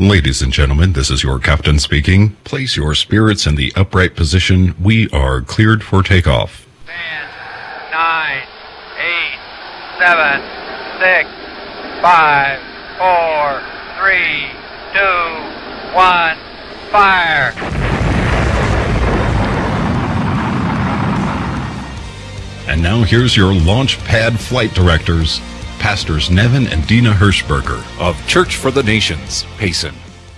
Ladies and gentlemen, this is your captain speaking. Place your spirits in the upright position. We are cleared for takeoff. Ten, nine, eight, seven, six, five, four, three, two, one, fire. And now here's your launch pad flight directors, Pastors Nevin and Dina Hirschberger. of Church for the Nations, Payson.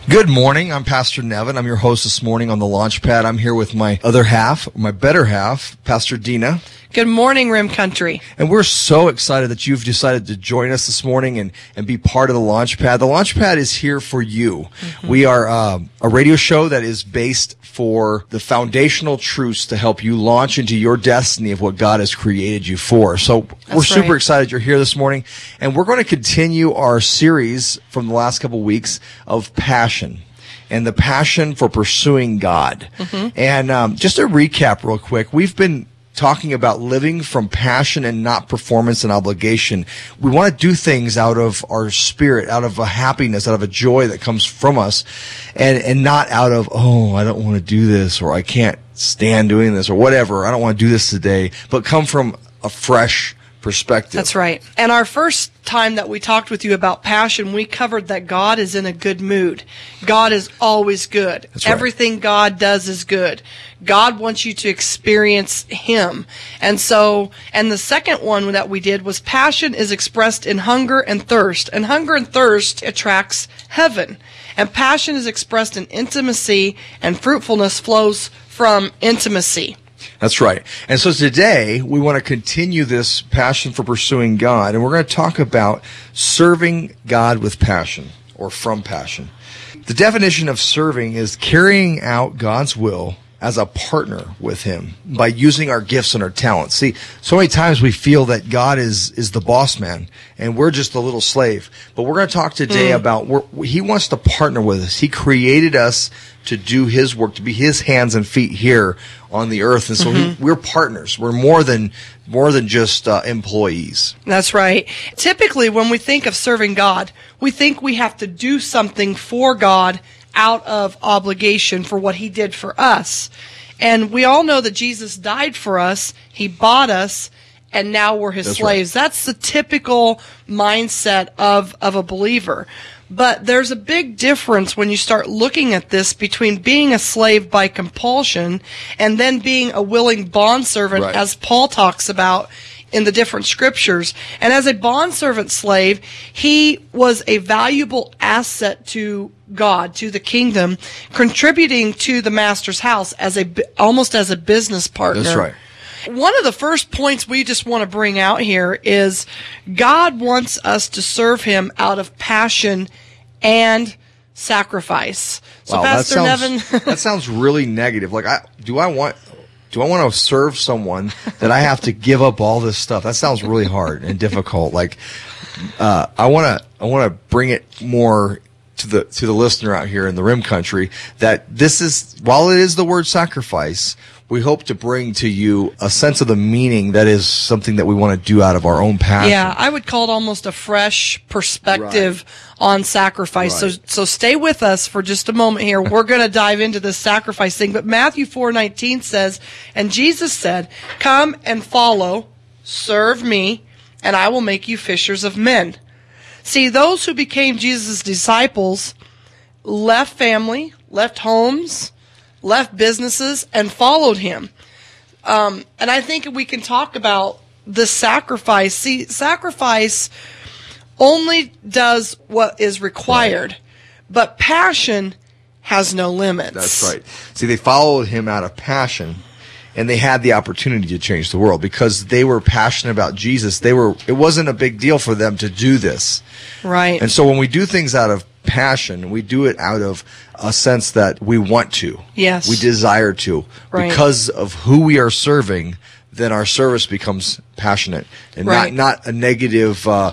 Good morning. I'm Pastor Nevin. I'm your host this morning on the launch pad. I'm here with my other half, my better half, Pastor Dina. Good morning, Rim Country. And we're so excited that you've decided to join us this morning and, and be part of the launch pad. The launch pad is here for you. We are uh, a radio show that is based for the foundational truths to help you launch into your destiny of what God has created you for. So we're super right. excited you're here this morning. And we're going to continue our series from the last couple of weeks of passion and the passion for pursuing God. And um, just a recap real quick, we've been talking about living from passion and not performance and obligation. We want to do things out of our spirit, out of a happiness, out of a joy that comes from us and, and not out of, oh, I don't want to do this or I can't stand doing this or whatever. I don't want to do this today, but come from a fresh perspective. That's right. And our first time that we talked with you about passion, we covered that God is in a good mood. God is always good. That's right. Everything God does is good. God wants you to experience Him. And so, and the second one that we did was passion is expressed in hunger and thirst. And hunger and thirst attracts heaven. And passion is expressed in intimacy and fruitfulness flows from intimacy. That's right. And so today we want to continue this passion for pursuing God, and we're going to talk about serving God with passion or from passion. The definition of serving is carrying out God's will as a partner with him by using our gifts and our talents. See, so many times we feel that God is is the boss man and we're just a little slave. But we're going to talk today hmm. about we're, he wants to partner with us. He created us to do his work, to be his hands and feet here on the earth. And so he, we're partners. We're more than more than just uh, employees. That's right. Typically, when we think of serving God, we think we have to do something for God out of obligation for what He did for us. And we all know that Jesus died for us, He bought us, and now we're His That's slaves. That's the typical mindset of, of a believer. But there's a big difference when you start looking at this between being a slave by compulsion and then being a willing bondservant, Right. as Paul talks about in the different scriptures. And as a bondservant slave, he was a valuable asset to God, to the kingdom, contributing to the master's house as a almost as a business partner. That's right. One of the first points we just want to bring out here is God wants us to serve him out of passion and sacrifice. So wow, Pastor that sounds Nevin that sounds really negative. Like, I do I want do I want to serve someone that I have to give up all this stuff? That sounds really hard and difficult. Like, uh, I want to I want to bring it more to the to the listener out here in the rim country that this is while it is the word sacrifice. We hope to bring to you a sense of the meaning that is something that we want to do out of our own passion. Yeah, I would call it almost a fresh perspective on sacrifice. Right. So so stay with us for just a moment here. We're going to dive into this sacrifice thing, but Matthew 4:19 says, "And Jesus said, "Come and follow, serve me, and I will make you fishers of men." See, those who became Jesus' disciples left family, left homes, left businesses, and followed him. Um, and I think we can talk about the sacrifice. See, sacrifice only does what is required, but passion has no limits. That's right. See, they followed him out of passion, and they had the opportunity to change the world because they were passionate about Jesus. They were. It wasn't a big deal for them to do this. Right. And so when we do things out of passion, we do it out of a sense that we want to. Yes. We desire to. Right. Because of who we are serving, then our service becomes passionate and Right. not not a negative uh,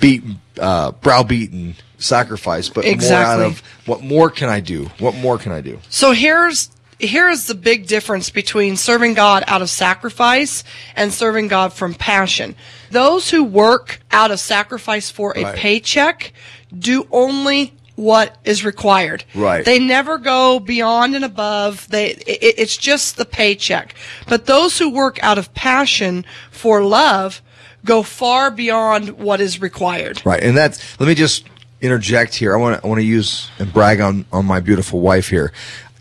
beat uh, browbeaten sacrifice, but more out Exactly. of what more can I do? What more can I do? So here's here's the big difference between serving God out of sacrifice and serving God from passion. Those who work out of sacrifice for a Right. paycheck do only what is required. Right. They never go beyond and above. They it, it's just the paycheck. But those who work out of passion for love go far beyond what is required. Right, and that's. Let me just interject here. I want to. I want to use and brag on on my beautiful wife here.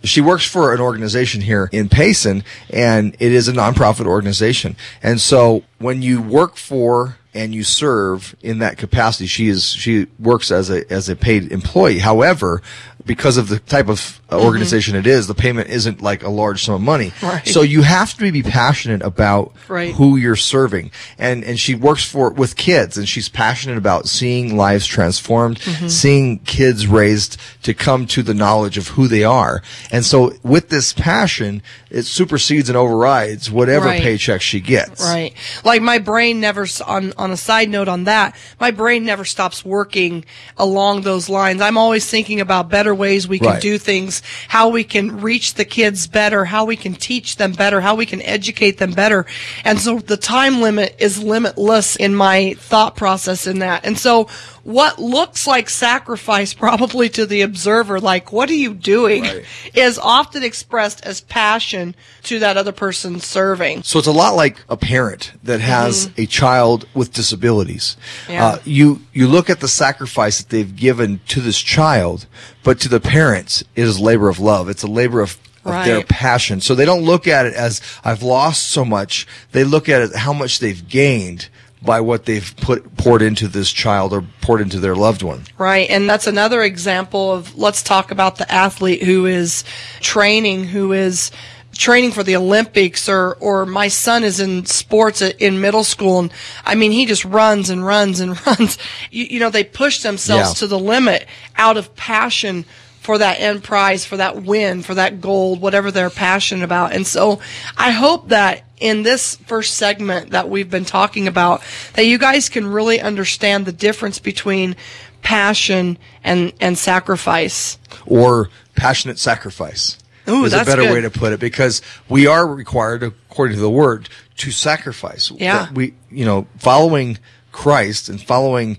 She works for an organization here in Payson, and it is a nonprofit organization. And so, when you work for and you serve in that capacity, she is she works as a as a paid employee. However, because of the type of organization it is, the payment isn't like a large sum of money. Right. So you have to be passionate about Right. who you're serving. And and she works for with kids and she's passionate about seeing lives transformed, Mm-hmm. seeing kids raised to come to the knowledge of who they are. And so with this passion, it supersedes and overrides whatever Right. paycheck she gets. Right. Like my brain never, on, on a side note on that, my brain never stops working along those lines. I'm always thinking about better ways we can Right. do things, how we can reach the kids better, how we can teach them better, how we can educate them better. And so the time limit is limitless in my thought process in that. And so what looks like sacrifice probably to the observer, like, what are you doing? Right. is often expressed as passion to that other person serving. So it's a lot like a parent that has a child with disabilities. Mm-hmm. Yeah. Uh, you you look at the sacrifice that they've given to this child, but to the parents, it is labor of love. It's a labor of, of their passion. So they don't look at it as I've lost so much. They look at it how much they've gained by what they've put poured into this child or poured into their loved one. Right. And that's another example of let's talk about the athlete who is training, who is training for the Olympics or, or my son is in sports in middle school. And I mean, he just runs and runs and runs. You, you know, they push themselves Yeah. to the limit out of passion for that end prize, for that win, for that gold, whatever they're passionate about. And so I hope that in this first segment that we've been talking about, that you guys can really understand the difference between passion and, and sacrifice. or passionate sacrifice. Ooh, is a better good. way to put it because we are required, according to the word, to sacrifice. Yeah. We, you know, following Christ and following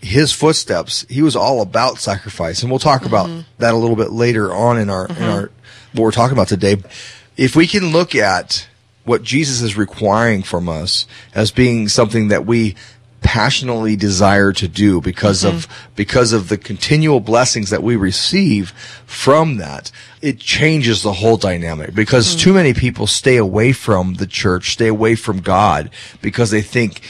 his footsteps, he was all about sacrifice, and we'll talk Mm-hmm. about that a little bit later on in our in mm-hmm. our what we're talking about today. If we can look at what Jesus is requiring from us as being something that we passionately desire to do because of mm-hmm. because of the continual blessings that we receive from that it changes the whole dynamic. Because mm. too many people stay away from the church stay away from God because they think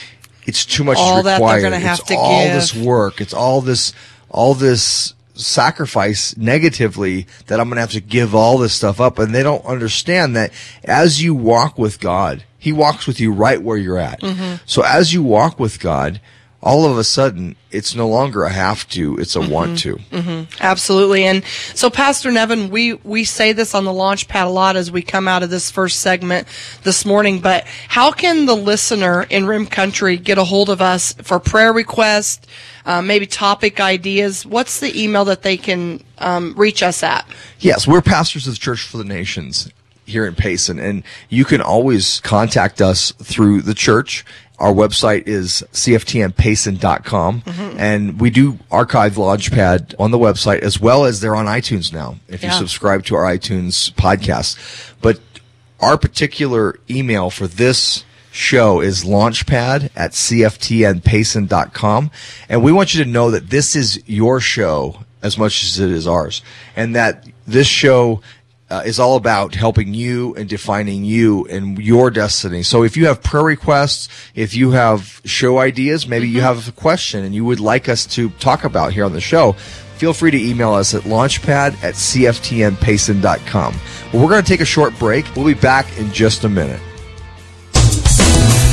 it's too much All that they're required gonna have it's to all give. this work it's all this all this sacrifice negatively that I'm going to have to give all this stuff up and they don't understand that as you walk with God he walks with you right where you're at Mm-hmm. so as you walk with God all of a sudden it's no longer a have to it's a want to Absolutely. And so, Pastor Nevin, we, we say this on the launch pad a lot as we come out of this first segment this morning, but how can the listener in Rim Country get a hold of us for prayer requests, uh, maybe topic ideas? What's the email that they can um, reach us at? Yes, we're pastors of the Church for the Nations here in Payson, and you can always contact us through the church. Our website is cftnpayson.com, mm-hmm. and we do archive Launchpad on the website as well as they're on iTunes now if you subscribe to our iTunes podcast. But our particular email for this show is launchpad at cftnpayson.com. And we want you to know that this is your show as much as it is ours. And that this show uh, is all about helping you and defining you and your destiny. So if you have prayer requests, if you have show ideas, maybe you have a question and you would like us to talk about here on the show, feel free to email us at launchpad at cftnpayson.com. Well, we're going to take a short break. We'll be back in just a minute.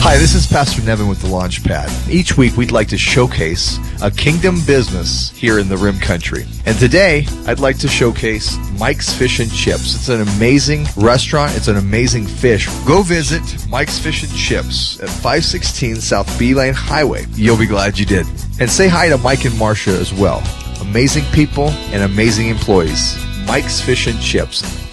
Hi, this is Pastor Nevin with the Launchpad. Each week we'd like to showcase a kingdom business here in the Rim Country. And today I'd like to showcase Mike's Fish and Chips. It's an amazing restaurant. It's an amazing fish. Go visit Mike's Fish and Chips at 516 South Beeline Highway. You'll be glad you did. And say hi to Mike and Marcia as well. Amazing people and amazing employees. Mike's Fish and Chips.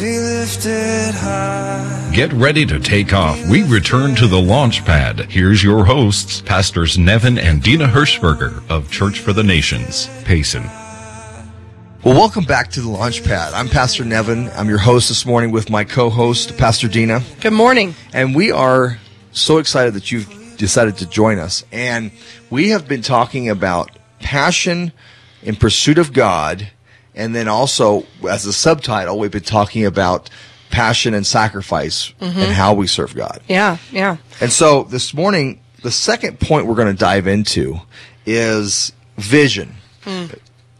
Be lifted high. Get ready to take off. We return to the launch pad. Here's your hosts, Pastors Nevin and Dina Hirschberger of Church for the Nations, Payson. Well, welcome back to the launch pad. I'm Pastor Nevin. I'm your host this morning with my co-host, Pastor Dina. Good morning. And we are so excited that you've decided to join us. And we have been talking about passion in pursuit of God. And then also, as a subtitle, we've been talking about passion and sacrifice mm-hmm. and how we serve God. Yeah, yeah. And so this morning, the second point we're going to dive into is vision. Hmm.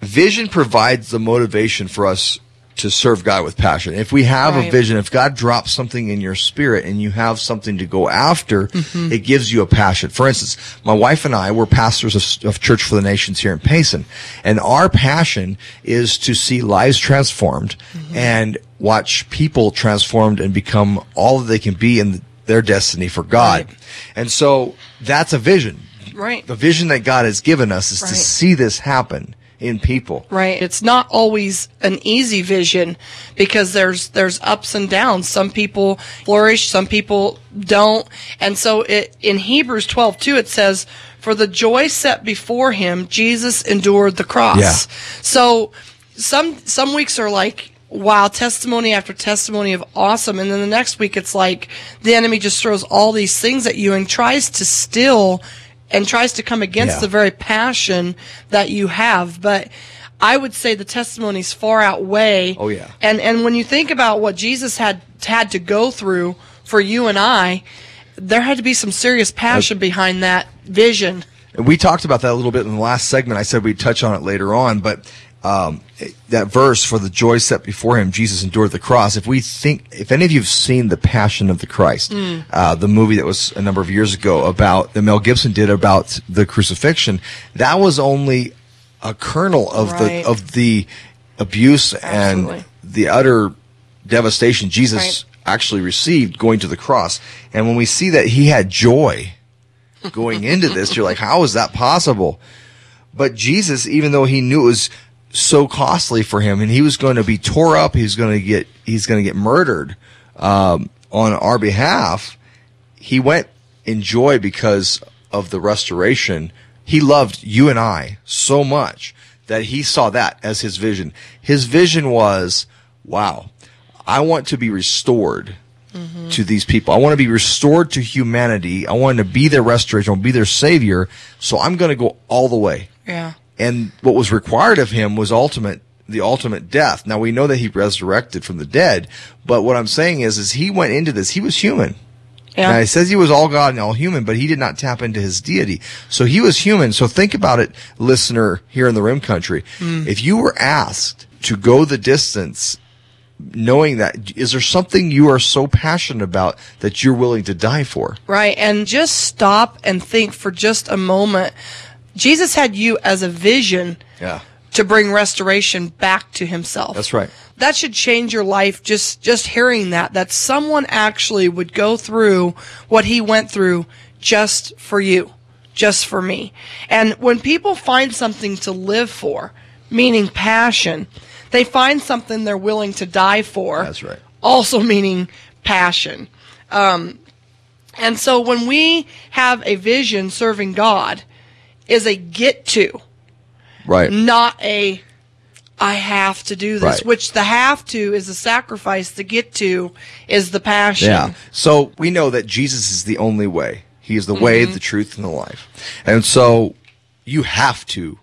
Vision provides the motivation for us to serve God with passion. If we have a vision, if God drops something in your spirit and you have something to go after, mm-hmm. it gives you a passion. For instance, my wife and I were pastors of, of Church for the Nations here in Payson, and our passion is to see lives transformed mm-hmm. and watch people transformed and become all that they can be in their destiny for God. Right. And so that's a vision. Right. The vision that God has given us is Right. to see this happen in people. Right. It's not always an easy vision because there's there's ups and downs. Some people flourish, some people don't. And so it in Hebrews 12 too it says, For the joy set before him, Jesus endured the cross. Yeah. So some some weeks are like wow, testimony after testimony of awesome. And then the next week it's like the enemy just throws all these things at you and tries to still and tries to come against Yeah. the very passion that you have. But I would say the testimonies far outweigh. Oh, yeah. And and when you think about what Jesus had had to go through for you and I, there had to be some serious passion behind that vision. And we talked about that a little bit in the last segment. I said we'd touch on it later on, but um, that verse for the joy set before him, Jesus endured the cross. If we think, if any of you have seen the Passion of the Christ, uh, the movie that was a number of years ago about that Mel Gibson did about the crucifixion, that was only a kernel of Right. the of the abuse Absolutely. and the utter devastation Jesus Right. actually received going to the cross. And when we see that he had joy going into this, you're like, how is that possible? But Jesus, even though he knew it was so costly for him and he was going to be tore up, He's going to get, he's going to get murdered, um, on our behalf, he went in joy because of the restoration. He loved you and I so much that he saw that as his vision. His vision was, wow, I want to be restored to these people. I want to be restored to humanity. I want to be their restoration. I want to be their savior. So I'm going to go all the way. Yeah. And what was required of him was ultimate, the ultimate death. Now we know that he resurrected from the dead, but what I'm saying is, is he went into this, he was human. Yeah. Now it says he was all God and all human, but he did not tap into his deity. So he was human. So think about it, listener here in the rim country. Hmm. If you were asked to go the distance, knowing that, is there something you are so passionate about that you're willing to die for? Right. And just stop and think for just a moment. Jesus had you as a vision Yeah. to bring restoration back to himself. That's right. That should change your life just just hearing that that someone actually would go through what he went through just for you, just for me. And when people find something to live for, meaning passion, they find something they're willing to die for. That's right. Also meaning passion. Um, and so when we have a vision serving God is a get to Right. not a I have to do this, Right. which the have to is a sacrifice. The get to is the passion. Yeah. So we know that Jesus is the only way. He is the way, Mm-hmm. the truth, and the life. And so you have to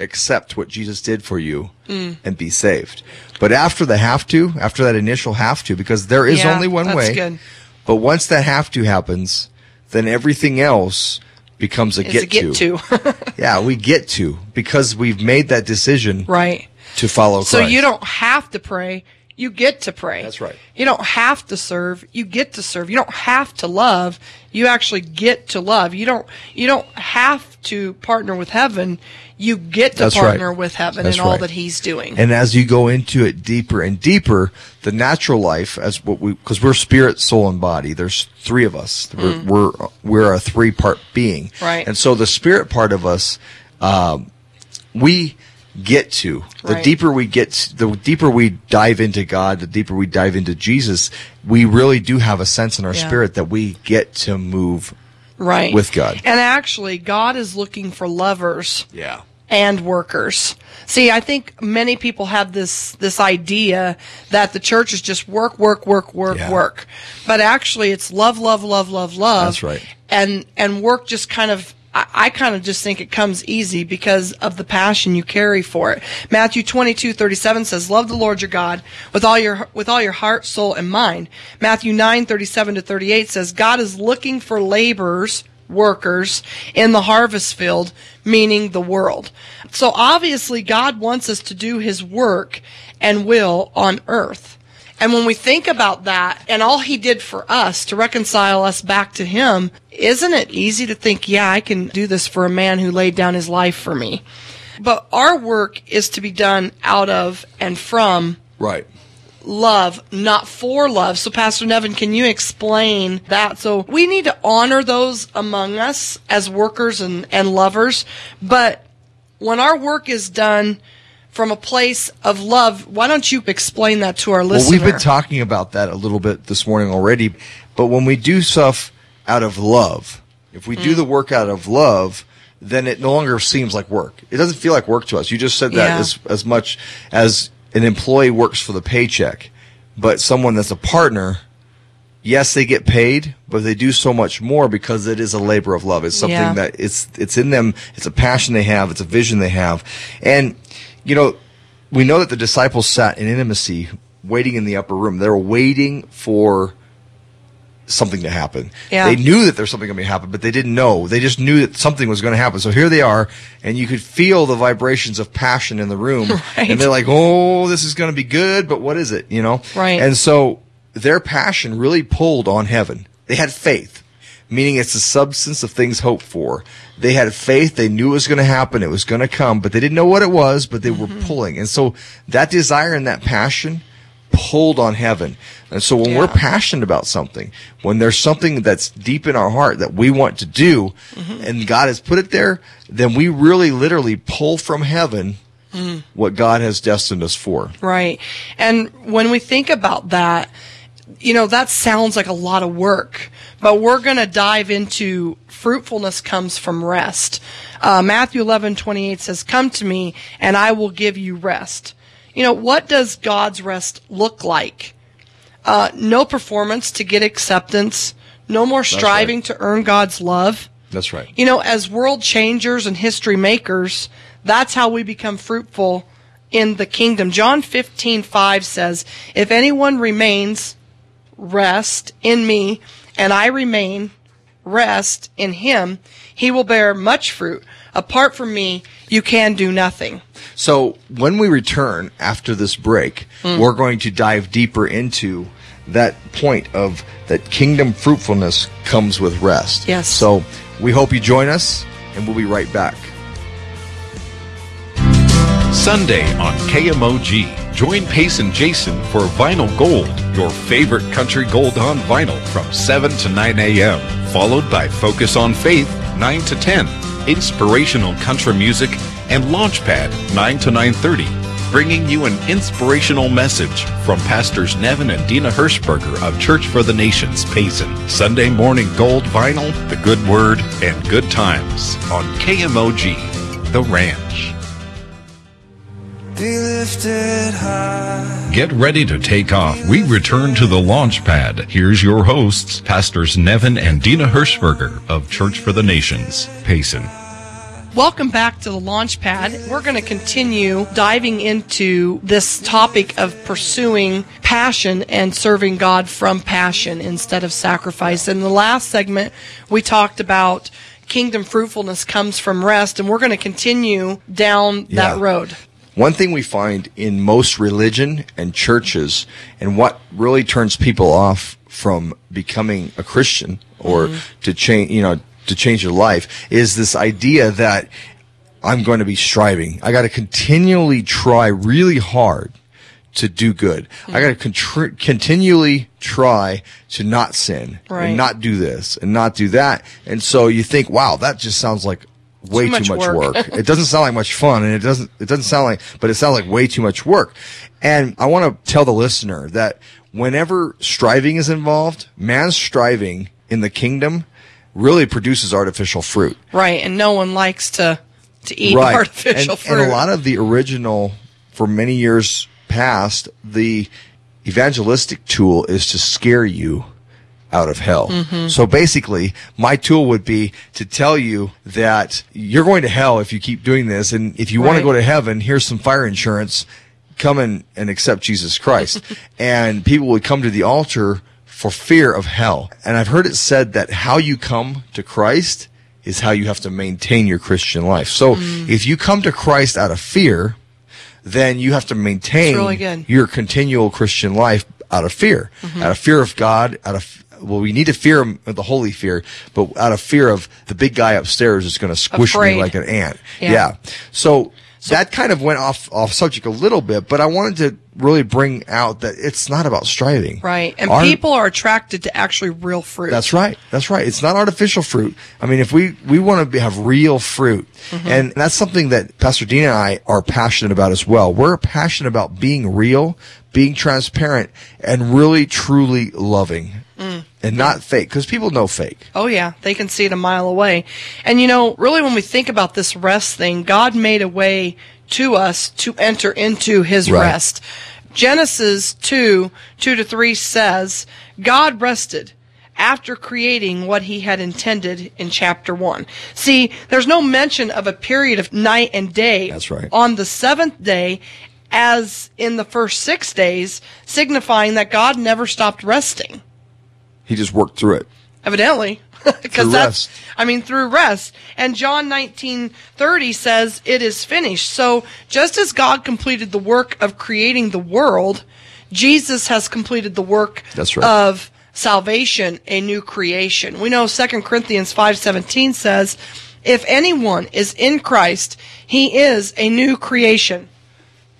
accept what Jesus did for you Mm. and be saved. But after the have to, after that initial have to, because there is Yeah, only one way. good. But once that have to happens, then everything else becomes a Is get, a get to. yeah, we get to because we've made that decision right. to follow Christ. So you don't have to pray. You get to pray. That's right. You don't have to serve. You get to serve. You don't have to love. You actually get to love. You don't. You don't have to partner with heaven. You get to That's right. partner with heaven That's in all right. that He's doing. And as you go into it deeper and deeper, the natural life, as what we, because we're spirit, soul, and body. There's three of us. We're, we're we're a three part being. Mm. Right. And so the spirit part of us, um, we get to. The Right. deeper we get, the deeper we dive into God, the deeper we dive into Jesus, we really do have a sense in our Yeah. spirit that we get to move. right with God. And actually, God is looking for lovers Yeah. and workers. See, I think many people have this this idea that the church is just work, work, work, work, Yeah. work. But actually, it's love, love, love, love, love. That's right. And and work just kind of. I, kind of just think it comes easy because of the passion you carry for it. Matthew twenty two thirty seven says, "Love the Lord your God with all your with all your heart, soul, and mind." Matthew nine thirty seven to thirty eight says, "God is looking for laborers." workers in the harvest field, meaning the world. So obviously God wants us to do his work and will on earth. And when we think about that and all he did for us to reconcile us back to him, isn't it easy to think, yeah, I can do this for a man who laid down his life for me? But our work is to be done out of and from Right. love, not for love. So, Pastor Nevin, can you explain that? So, we need to honor those among us as workers and, and lovers. But when our work is done from a place of love, why don't you explain that to our listeners? Well, we've been talking about that a little bit this morning already, but when we do stuff out of love, if we Mm. do the work out of love, then it no longer seems like work. It doesn't feel like work to us. You just said that Yeah. as as much as an employee works for the paycheck, but someone that's a partner, yes, they get paid, but they do so much more because it is a labor of love. It's something Yeah. that it's it's in them. It's a passion they have. It's a vision they have, and you know, we know that the disciples sat in intimacy, waiting in the upper room. They were waiting for something to happen. Yeah. They knew that there's something going to happen, but they didn't know. They just knew that something was going to happen. So here they are, and you could feel the vibrations of passion in the room. Right. And they're like, "Oh, this is going to be good, but what is it?" You know. Right. And so their passion really pulled on heaven. They had faith, meaning it's the substance of things hoped for. They had faith. They knew it was going to happen. It was going to come, but they didn't know what it was, but they were mm-hmm. pulling. And so that desire and that passion pulled on heaven. And so when we're passionate about something, when there's something that's deep in our heart that we want to do, mm-hmm. and God has put it there, then we really literally pull from heaven mm-hmm. what God has destined us for. Right. And when we think about that, you know, that sounds like a lot of work, but we're going to dive into fruitfulness comes from rest. Uh, Matthew eleven twenty eight says, Come to me and I will give you rest. You know, what does God's rest look like? Uh, no performance to get acceptance, no more striving to earn God's love. That's right. You know, as world changers and history makers, that's how we become fruitful in the kingdom. John 15, 5 says, If anyone remains, rest in me, and I remain, rest in him, he will bear much fruit. Apart from me, you can do nothing. So when we return after this break, Hmm. we're going to dive deeper into that point of that kingdom fruitfulness comes with rest. Yes. So we hope you join us, and we'll be right back. Sunday on KMOG. Join Pace and Jason for Vinyl Gold, your favorite country gold on vinyl from 7 to 9 a.m. Followed by Focus on Faith, 9 to 10. Inspirational country music and Launchpad, 9 to 9.30. Bringing you an inspirational message from Pastors Nevin and Dina Hirschberger of Church for the Nations, Payson. Sunday morning gold vinyl, the good word, and good times on KMOG, The Ranch. Be lifted high. Get ready to take off. We return to the launch pad. Here's your hosts, Pastors Nevin and Dina Hirschberger of Church for the Nations, Payson. Welcome back to the launch pad. We're going to continue diving into this topic of pursuing passion and serving God from passion instead of sacrifice. In the last segment, we talked about kingdom fruitfulness comes from rest, and we're going to continue down that road. One thing we find in most religion and churches, and what really turns people off from becoming a Christian or mm-hmm. to change, you know, to change their life, is this idea that I'm going to be striving. I got to continually try really hard to do good. Hmm. I got to contr- continually try to not sin Right. and not do this and not do that. And so you think, wow, that just sounds like way too much much, work. work. it doesn't sound like much fun, and it doesn't. It doesn't sound like, but it sounds like way too much work. And I want to tell the listener that whenever striving is involved, man's striving in the kingdom really produces artificial fruit. Right, and no one likes to to eat artificial and, fruit. And a lot of the original, for many years past, the evangelistic tool is to scare you out of hell. Mm-hmm. So basically, my tool would be to tell you that you're going to hell if you keep doing this. And if you want to go to heaven, here's some fire insurance. Come in and accept Jesus Christ. and people would come to the altar for fear of hell. And I've heard it said that how you come to Christ is how you have to maintain your Christian life. So Mm. if you come to Christ out of fear, then you have to maintain really your continual Christian life out of fear, Mm-hmm. out of fear of God, out of well, we need to fear him the holy fear, but out of fear of the big guy upstairs is going to squish Afraid. me like an ant. Yeah. Yeah. So, that kind of went off off subject a little bit, but I wanted to really bring out that it's not about striving. right, and Our- people are attracted to actually real fruit. that's right. That's right. It's not artificial fruit. I mean, if we, we want to be, have real fruit, Mm-hmm. and that's something that Pastor Dean and I are passionate about as well. We're passionate about being real, being transparent, and really truly loving, Mm. And not fake, because people know fake. Oh yeah, they can see it a mile away. And you know, really when we think about this rest thing, God made a way to us to enter into his Right. rest. Genesis 2, 2 to 3 says, God rested after creating what he had intended in chapter 1. See, there's no mention of a period of night and day That's right. on the seventh day as in the first six days, signifying that God never stopped resting He just worked through it. evidently because that's rest. i mean through rest and john 19:30 says it is finished so just as god completed the work of creating the world jesus has completed the work That's right. of salvation a new creation we know 2 corinthians 5:17 says if anyone is in christ he is a new creation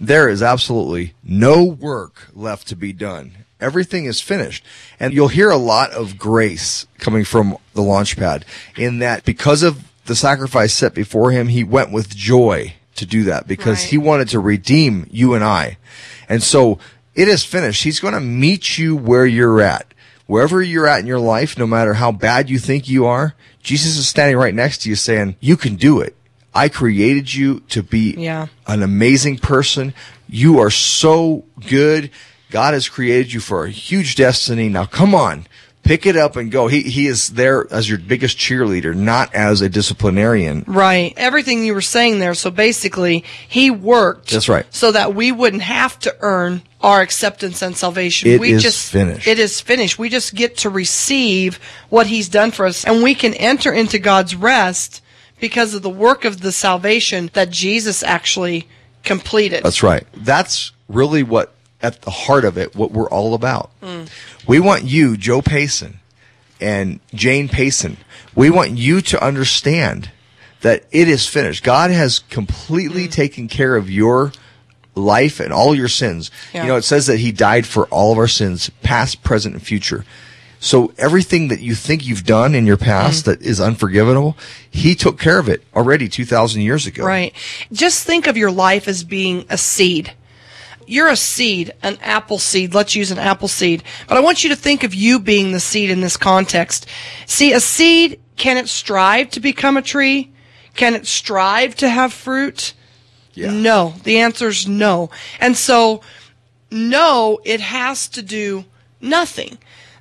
there is absolutely no work left to be done. Everything is finished. And you'll hear a lot of grace coming from the launch pad in that because of the sacrifice set before him, he went with joy to do that because Right. he wanted to redeem you and I. And so it is finished. He's going to meet you where you're at. Wherever you're at in your life, no matter how bad you think you are, Jesus is standing right next to you saying, you can do it. I created you to be Yeah. an amazing person. You are so good. God has created you for a huge destiny. Now come on, pick it up and go. He, he is there as your biggest cheerleader, not as a disciplinarian. Right. Everything you were saying there. So basically, he worked. That's right. So that we wouldn't have to earn our acceptance and salvation. It we is just finished. It is finished. We just get to receive what he's done for us, and we can enter into God's rest because of the work of the salvation that Jesus actually completed. That's right. That's really what, at the heart of it, what we're all about. We want you, Joe Payson and Jane Payson, we want you to understand that it is finished. God has completely mm. taken care of your life and all your sins. Yeah. You know, it says that He died for all of our sins, past, present, and future. So everything that you think you've done in your past mm. that is unforgivable, He took care of it already 2,000 years ago. Right. Just think of your life as being a seed. You're a seed, an apple seed. Let's use an apple seed. But I want you to think of you being the seed in this context. See, a seed, can it strive to become a tree? Can it strive to have fruit? Yeah. No. The answer is no. And so, no, it has to do nothing.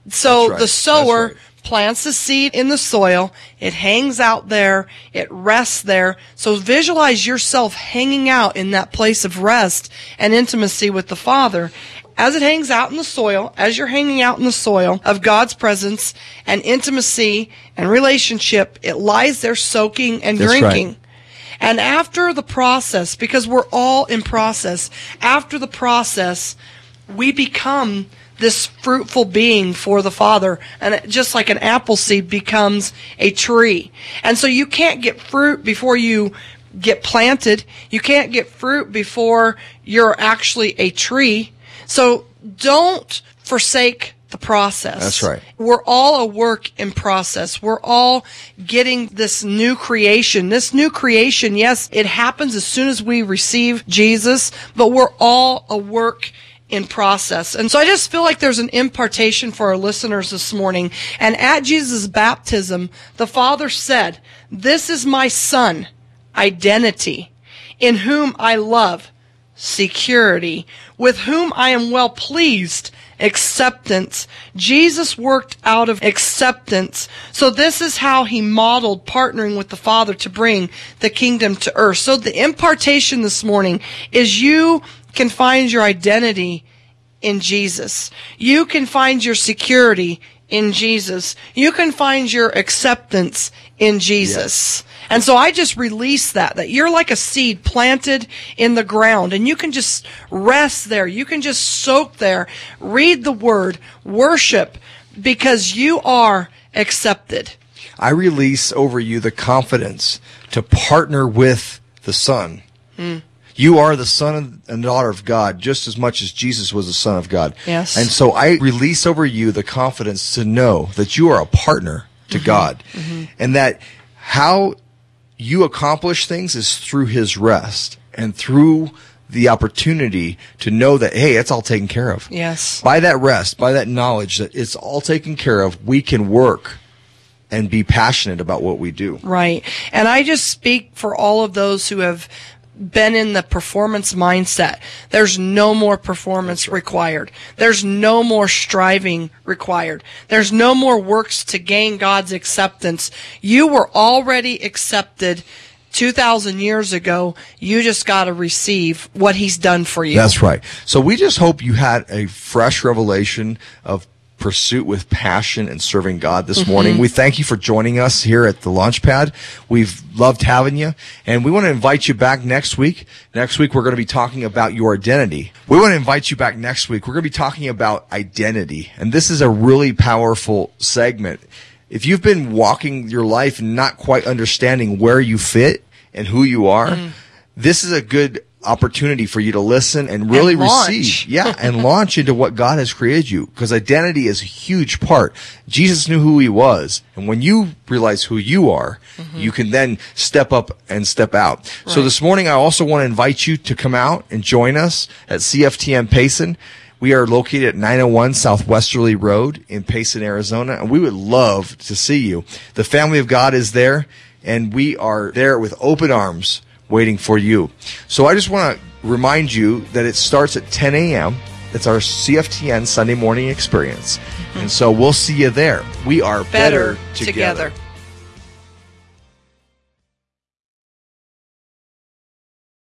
So right. the sower right. Plants the seed in the soil. It hangs out there. It rests there. So visualize yourself hanging out in that place of rest and intimacy with the Father. As it hangs out in the soil, as you're hanging out in the soil of God's presence and intimacy and relationship, it lies there soaking and That's right. drinking. And after the process, because we're all in process, after the process, we become this fruitful being for the Father. And it, just like an apple seed becomes a tree. And so you can't get fruit before you get planted. You can't get fruit before you're actually a tree. So don't forsake the process. That's right. We're all a work in process. We're all getting this new creation. This new creation, yes, it happens as soon as we receive Jesus, but we're all a work in process. And so I just feel like there's an impartation for our listeners this morning. And at Jesus' baptism, the Father said, This is my Son, identity, in whom I love, security, with whom I am well pleased, acceptance. Jesus worked out of acceptance. So this is how he modeled partnering with the Father to bring the kingdom to earth. So the impartation this morning is you can find your identity in Jesus. You can find your security in Jesus. You can find your acceptance in Jesus. And so I just release that, that you're like a seed planted in the ground and you can just rest there. You can just soak there, read the word, worship because you are accepted. I release over you the confidence to partner with the Son. Hmm. You are the son and daughter of God just as much as Jesus was the son of God. Yes. And so I release over you the confidence to know that you are a partner to mm-hmm. God mm-hmm. and that how you accomplish things is through his rest and through the opportunity to know that, hey, it's all taken care of. Yes. By that rest, by that knowledge that it's all taken care of, we can work and be passionate about what we do. Right. And I just speak for all of those who have been in the performance mindset. There's no more performance required. There's no more striving required. There's no more works to gain God's acceptance. You were already accepted 2000 years ago. You just got to receive what he's done for you. That's right. So we just hope you had a fresh revelation of pursuit with passion and serving God this mm-hmm. morning. We thank you for joining us here at the Launchpad. We've loved having you and we want to invite you back next week. Next week we're going to be talking about your identity. We want to invite you back next week. We're going to be talking about identity and this is a really powerful segment. If you've been walking your life and not quite understanding where you fit and who you are, mm. this is a good opportunity for you to listen and really And receive. Yeah, and launch into what God has created you because identity is a huge part. Jesus knew who he was. And when you realize who you are, you can then step up and step out. So Mm-hmm. This morning, I also want to invite you to come out and join us at CFTN Payson. We are located at 901 South Westerly Road in Payson, Arizona, and we would love to see you. The family of God is there, and we are there with open arms waiting for you. So I just want to remind you that it starts at 10 a.m. It's our CFTN Sunday morning experience. Mm-hmm. And so we'll see you there. We are better, Better together.